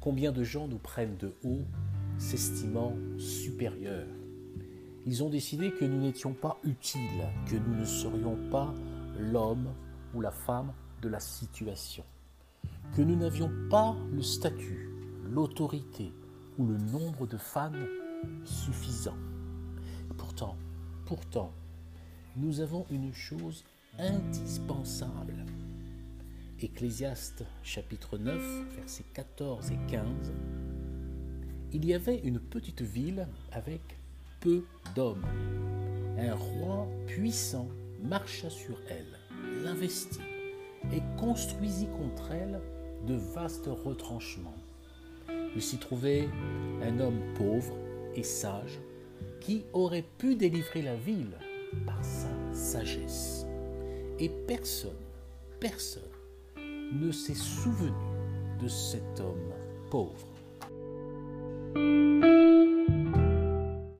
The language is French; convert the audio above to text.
Combien de gens nous prennent de haut, s'estimant supérieurs Ils ont décidé que nous n'étions pas utiles, que nous ne serions pas l'homme ou la femme de la situation, que nous n'avions pas le statut, l'autorité ou le nombre de femmes suffisant. Pourtant, pourtant, nous avons une chose indispensable. Ecclésiaste chapitre 9, versets 14 et 15. Il y avait une petite ville avec peu d'hommes. Un roi puissant marcha sur elle, l'investit et construisit contre elle de vastes retranchements. Il s'y trouvait un homme pauvre et sage qui aurait pu délivrer la ville par sa sagesse. Et personne, personne ne s'est souvenu de cet homme pauvre.